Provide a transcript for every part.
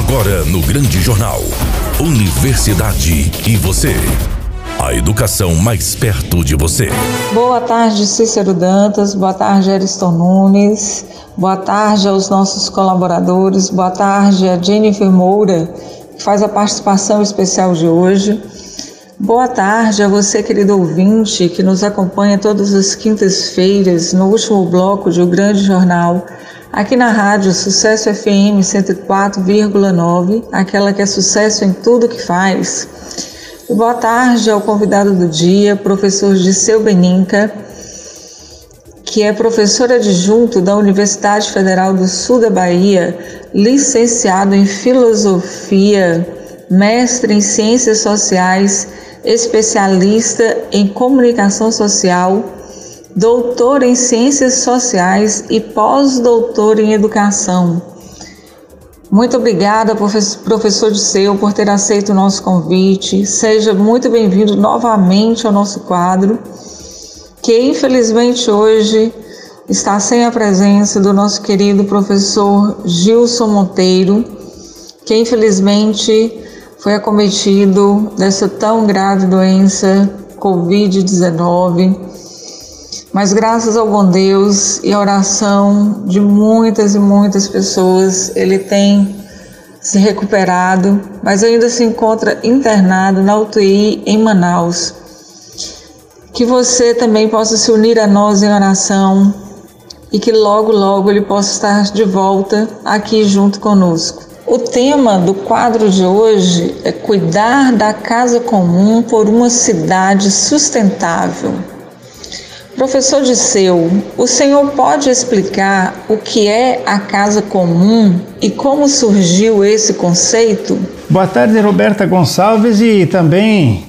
Agora no Grande Jornal. Universidade e você. A educação mais perto de você. Boa tarde, Cícero Dantas. Boa tarde, Ariston Nunes. Boa tarde aos nossos colaboradores. Boa tarde a Jennifer Moura, que faz a participação especial de hoje. Boa tarde a você, querido ouvinte, que nos acompanha todas as quintas-feiras no último bloco de O Grande Jornal Aqui na rádio Sucesso FM 104,9, aquela que é sucesso em tudo que faz. Boa tarde ao convidado do dia, professor Disseu Beninca, que é professor adjunto da Universidade Federal do Sul da Bahia, licenciado em Filosofia, mestre em Ciências Sociais, especialista em Comunicação Social doutor em Ciências Sociais e pós-doutor em Educação. Muito obrigada, professor Disseu, por ter aceito o nosso convite. Seja muito bem-vindo novamente ao nosso quadro, que infelizmente hoje está sem a presença do nosso querido professor Gilson Monteiro, que infelizmente foi acometido dessa tão grave doença, Covid-19 mas graças ao bom Deus e a oração de muitas e muitas pessoas, ele tem se recuperado, mas ainda se encontra internado na UTI em Manaus. Que você também possa se unir a nós em oração e que logo, logo ele possa estar de volta aqui junto conosco. O tema do quadro de hoje é cuidar da casa comum por uma cidade sustentável. Professor Disseu, o senhor pode explicar o que é a casa comum e como surgiu esse conceito? Boa tarde, Roberta Gonçalves e também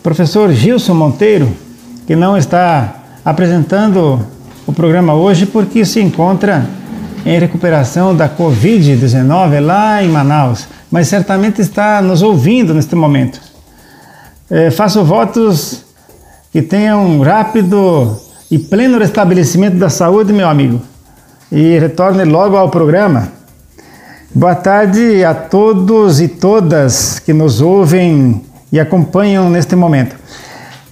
professor Gilson Monteiro, que não está apresentando o programa hoje porque se encontra em recuperação da Covid-19 lá em Manaus, mas certamente está nos ouvindo neste momento. É, faço votos que tenha um rápido e pleno restabelecimento da saúde, meu amigo. E retorne logo ao programa. Boa tarde a todos e todas que nos ouvem e acompanham neste momento.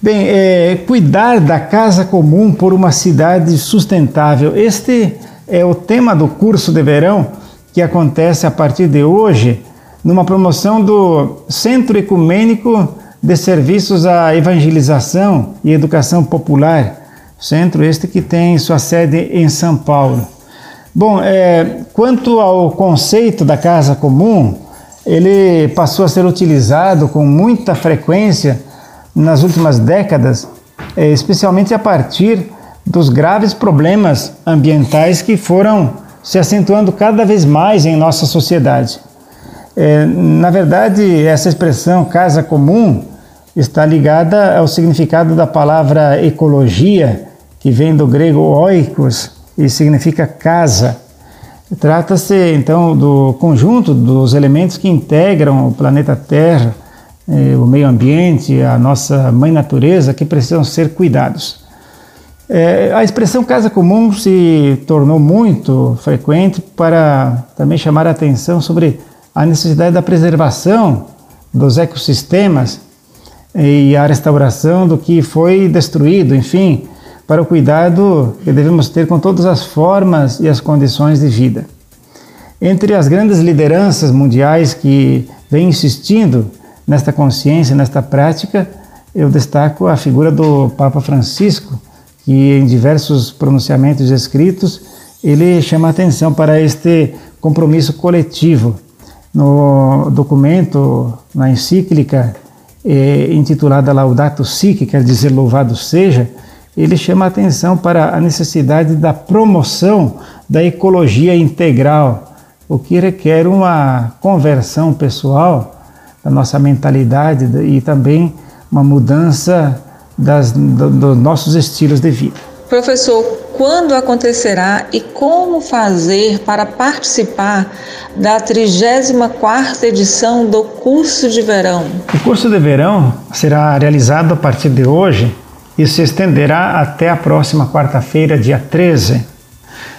Bem, é, cuidar da casa comum por uma cidade sustentável. Este é o tema do curso de verão que acontece a partir de hoje, numa promoção do Centro Ecumênico de Serviços à Evangelização e Educação Popular Centro este que tem sua sede em São Paulo. Bom, é, quanto ao conceito da casa comum, ele passou a ser utilizado com muita frequência nas últimas décadas, é, especialmente a partir dos graves problemas ambientais que foram se acentuando cada vez mais em nossa sociedade. É, na verdade, essa expressão casa comum está ligada ao significado da palavra ecologia, que vem do grego oikos e significa casa. Trata-se então do conjunto dos elementos que integram o planeta Terra, eh, o meio ambiente, a nossa mãe natureza, que precisam ser cuidados. É, a expressão casa comum se tornou muito frequente para também chamar a atenção sobre a necessidade da preservação dos ecossistemas e a restauração do que foi destruído, enfim, para o cuidado que devemos ter com todas as formas e as condições de vida. Entre as grandes lideranças mundiais que vêm insistindo nesta consciência, nesta prática, eu destaco a figura do Papa Francisco, que em diversos pronunciamentos escritos ele chama atenção para este compromisso coletivo. No documento, na encíclica é, intitulada Laudato Si, que quer dizer louvado seja, ele chama atenção para a necessidade da promoção da ecologia integral, o que requer uma conversão pessoal da nossa mentalidade e também uma mudança das, do, dos nossos estilos de vida. Professor, quando acontecerá e como fazer para participar da 34ª edição do curso de verão? O curso de verão será realizado a partir de hoje e se estenderá até a próxima quarta-feira, dia 13.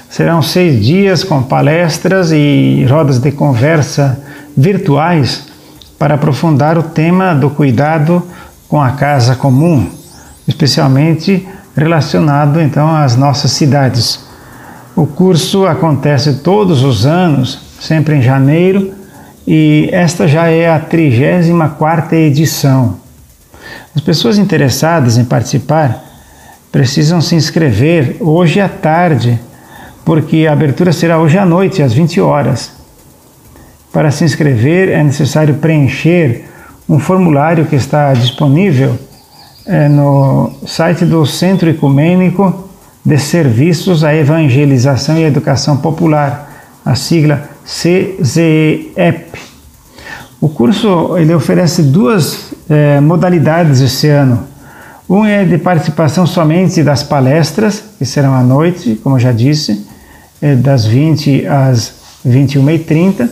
Serão seis dias com palestras e rodas de conversa virtuais para aprofundar o tema do cuidado com a casa comum, especialmente relacionado então às nossas cidades. O curso acontece todos os anos, sempre em janeiro, e esta já é a 34 edição. As pessoas interessadas em participar precisam se inscrever hoje à tarde, porque a abertura será hoje à noite, às 20 horas. Para se inscrever é necessário preencher um formulário que está disponível é, no site do Centro Ecumênico de Serviços à Evangelização e Educação Popular, a sigla CZEP. O curso ele oferece duas é, modalidades esse ano. Um é de participação somente das palestras, que serão à noite, como eu já disse, é das 20 às 21h30.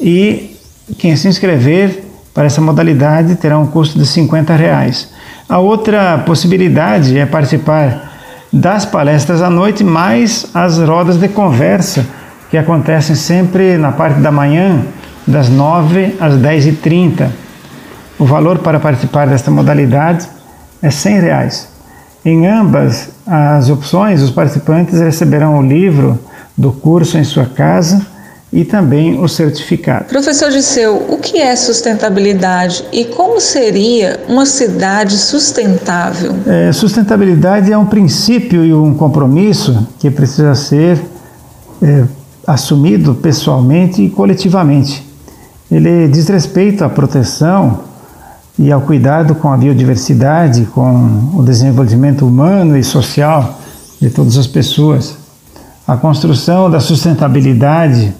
E quem se inscrever para essa modalidade terá um custo de 50 reais. A outra possibilidade é participar das palestras à noite, mais as rodas de conversa, que acontecem sempre na parte da manhã, das 9 às 10h30. O valor para participar desta modalidade é 100 reais. Em ambas as opções, os participantes receberão o livro do curso em sua casa e também o certificado. Professor Disseu, o que é sustentabilidade e como seria uma cidade sustentável? É, sustentabilidade é um princípio e um compromisso que precisa ser é, assumido pessoalmente e coletivamente. Ele diz respeito à proteção e ao cuidado com a biodiversidade, com o desenvolvimento humano e social de todas as pessoas. A construção da sustentabilidade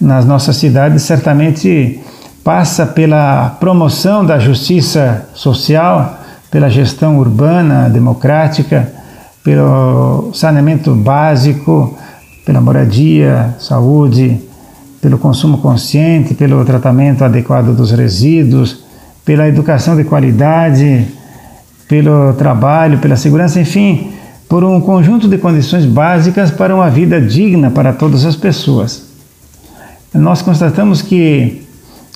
nas nossas cidades certamente passa pela promoção da justiça social, pela gestão urbana democrática, pelo saneamento básico, pela moradia, saúde, pelo consumo consciente, pelo tratamento adequado dos resíduos, pela educação de qualidade, pelo trabalho, pela segurança, enfim, por um conjunto de condições básicas para uma vida digna para todas as pessoas. Nós constatamos que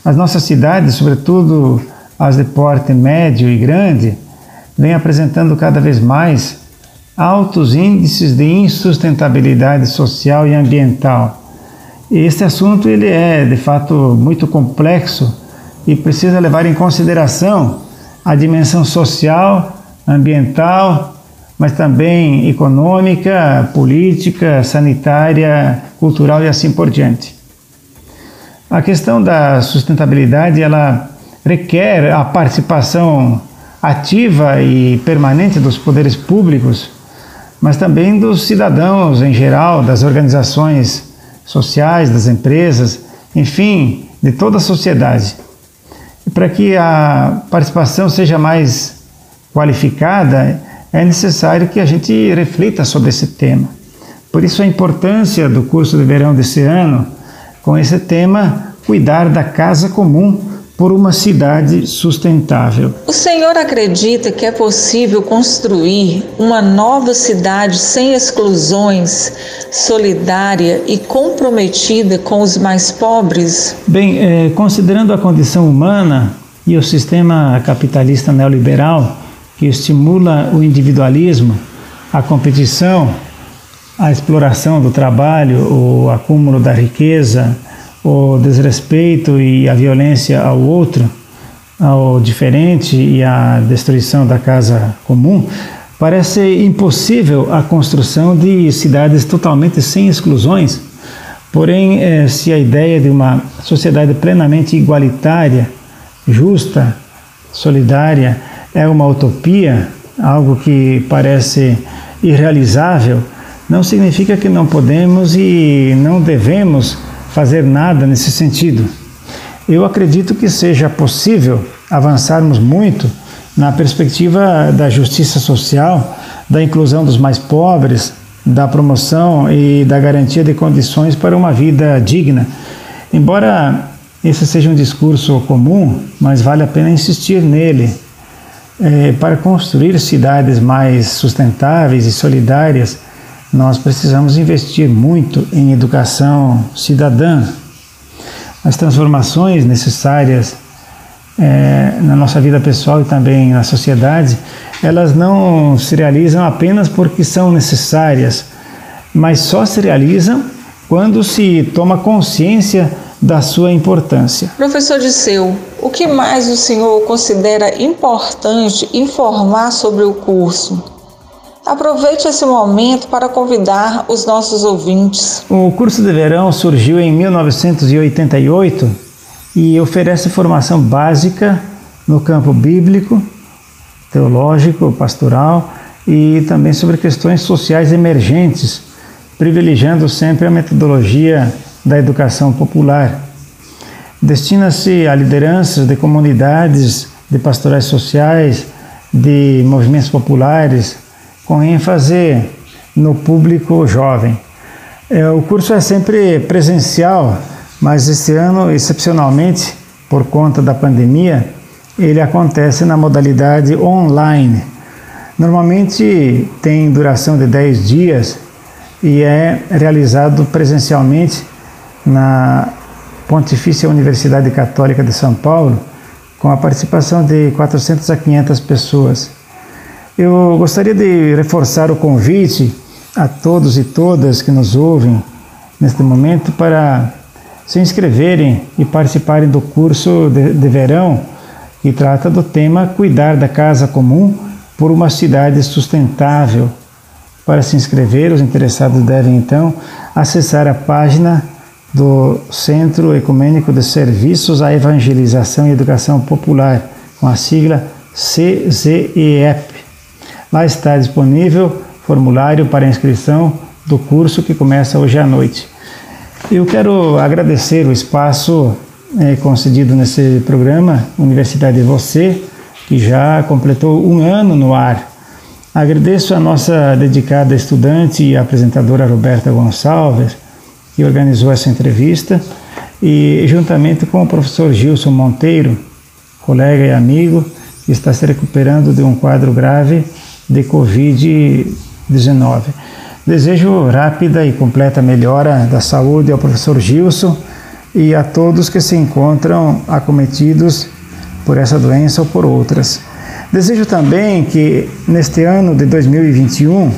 as nossas cidades, sobretudo as de porte médio e grande, vêm apresentando cada vez mais altos índices de insustentabilidade social e ambiental. Este assunto ele é, de fato, muito complexo e precisa levar em consideração a dimensão social, ambiental, mas também econômica, política, sanitária, cultural e assim por diante. A questão da sustentabilidade ela requer a participação ativa e permanente dos poderes públicos, mas também dos cidadãos em geral, das organizações sociais, das empresas, enfim, de toda a sociedade. Para que a participação seja mais qualificada, é necessário que a gente reflita sobre esse tema. Por isso a importância do curso de verão desse ano, com esse tema, cuidar da casa comum por uma cidade sustentável. O senhor acredita que é possível construir uma nova cidade sem exclusões, solidária e comprometida com os mais pobres? Bem, é, considerando a condição humana e o sistema capitalista neoliberal que estimula o individualismo, a competição, a exploração do trabalho, o acúmulo da riqueza, o desrespeito e a violência ao outro, ao diferente e a destruição da casa comum, parece impossível a construção de cidades totalmente sem exclusões. Porém, eh, se a ideia de uma sociedade plenamente igualitária, justa, solidária é uma utopia, algo que parece irrealizável, não significa que não podemos e não devemos fazer nada nesse sentido. Eu acredito que seja possível avançarmos muito na perspectiva da justiça social, da inclusão dos mais pobres, da promoção e da garantia de condições para uma vida digna. Embora esse seja um discurso comum, mas vale a pena insistir nele. É, para construir cidades mais sustentáveis e solidárias, nós precisamos investir muito em educação cidadã. as transformações necessárias é, na nossa vida pessoal e também na sociedade, elas não se realizam apenas porque são necessárias, mas só se realizam quando se toma consciência da sua importância. Professor Disseu, o que mais o senhor considera importante informar sobre o curso? Aproveite esse momento para convidar os nossos ouvintes. O curso de verão surgiu em 1988 e oferece formação básica no campo bíblico, teológico, pastoral e também sobre questões sociais emergentes, privilegiando sempre a metodologia da educação popular. Destina-se a lideranças de comunidades, de pastorais sociais, de movimentos populares, com ênfase no público jovem. É, o curso é sempre presencial, mas este ano, excepcionalmente, por conta da pandemia, ele acontece na modalidade online. Normalmente tem duração de 10 dias e é realizado presencialmente na Pontifícia Universidade Católica de São Paulo, com a participação de 400 a 500 pessoas. Eu gostaria de reforçar o convite a todos e todas que nos ouvem neste momento para se inscreverem e participarem do curso de, de verão que trata do tema Cuidar da Casa Comum por uma Cidade Sustentável. Para se inscrever, os interessados devem então acessar a página do Centro Ecumênico de Serviços à Evangelização e Educação Popular, com a sigla CZEEP. Lá está disponível formulário para inscrição do curso que começa hoje à noite. Eu quero agradecer o espaço é, concedido nesse programa, Universidade Você, que já completou um ano no ar. Agradeço a nossa dedicada estudante e apresentadora Roberta Gonçalves, que organizou essa entrevista, e juntamente com o professor Gilson Monteiro, colega e amigo, que está se recuperando de um quadro grave de Covid-19. Desejo rápida e completa melhora da saúde ao professor Gilson e a todos que se encontram acometidos por essa doença ou por outras. Desejo também que neste ano de 2021,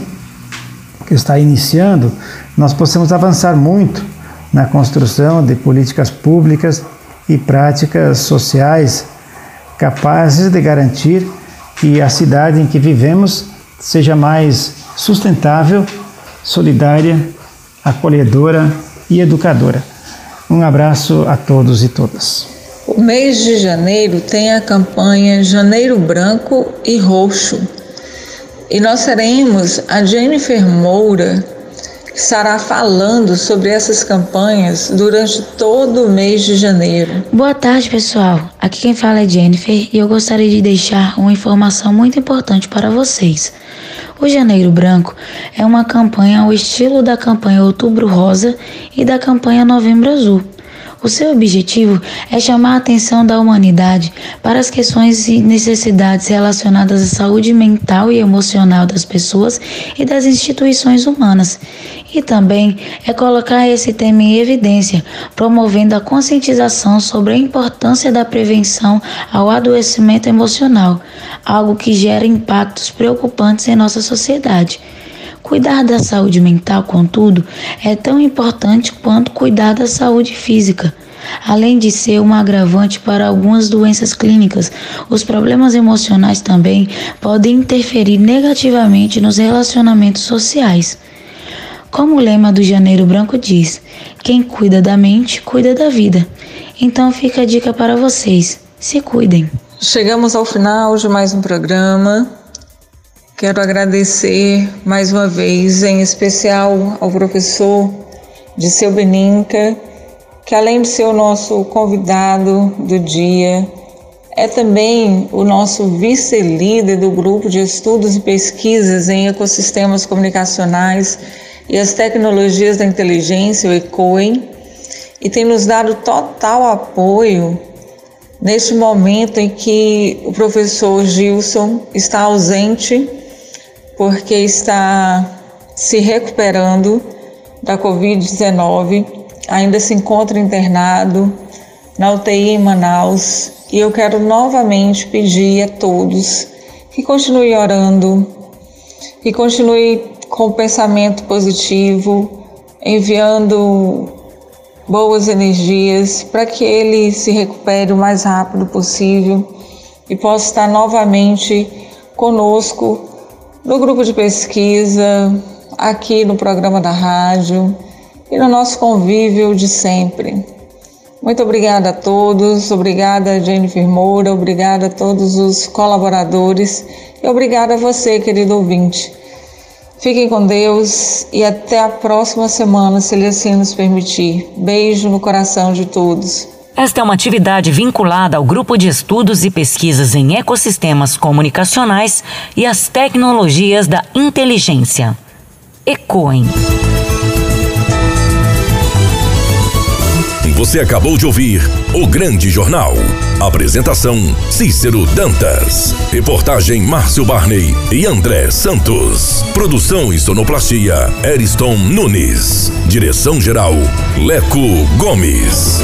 que está iniciando, nós possamos avançar muito na construção de políticas públicas e práticas sociais capazes de garantir que a cidade em que vivemos seja mais sustentável, solidária, acolhedora e educadora. Um abraço a todos e todas. O mês de janeiro tem a campanha Janeiro Branco e Roxo. E nós teremos a Jennifer Moura estará falando sobre essas campanhas durante todo o mês de janeiro. Boa tarde, pessoal. Aqui quem fala é Jennifer e eu gostaria de deixar uma informação muito importante para vocês. O Janeiro Branco é uma campanha ao estilo da campanha Outubro Rosa e da campanha Novembro Azul. O seu objetivo é chamar a atenção da humanidade para as questões e necessidades relacionadas à saúde mental e emocional das pessoas e das instituições humanas. E também é colocar esse tema em evidência, promovendo a conscientização sobre a importância da prevenção ao adoecimento emocional, algo que gera impactos preocupantes em nossa sociedade. Cuidar da saúde mental, contudo, é tão importante quanto cuidar da saúde física. Além de ser um agravante para algumas doenças clínicas, os problemas emocionais também podem interferir negativamente nos relacionamentos sociais. Como o lema do Janeiro Branco diz: quem cuida da mente, cuida da vida. Então fica a dica para vocês: se cuidem. Chegamos ao final de mais um programa. Quero agradecer mais uma vez, em especial ao professor Disseu Beninca, que além de ser o nosso convidado do dia, é também o nosso vice-líder do grupo de estudos e pesquisas em ecossistemas comunicacionais e as tecnologias da inteligência, o ECOEM, e tem nos dado total apoio neste momento em que o professor Gilson está ausente porque está se recuperando da Covid-19, ainda se encontra internado na UTI em Manaus. E eu quero novamente pedir a todos que continuem orando, que continue com pensamento positivo, enviando boas energias para que ele se recupere o mais rápido possível e possa estar novamente conosco no grupo de pesquisa, aqui no programa da rádio e no nosso convívio de sempre. Muito obrigada a todos, obrigada Jennifer Moura, obrigada a todos os colaboradores e obrigada a você, querido ouvinte. Fiquem com Deus e até a próxima semana, se Ele assim nos permitir. Beijo no coração de todos. Esta é uma atividade vinculada ao Grupo de Estudos e Pesquisas em Ecossistemas Comunicacionais e as Tecnologias da Inteligência. ECOEM. Você acabou de ouvir O Grande Jornal. Apresentação: Cícero Dantas. Reportagem: Márcio Barney e André Santos. Produção e sonoplastia: Eriston Nunes. Direção-geral: Leco Gomes.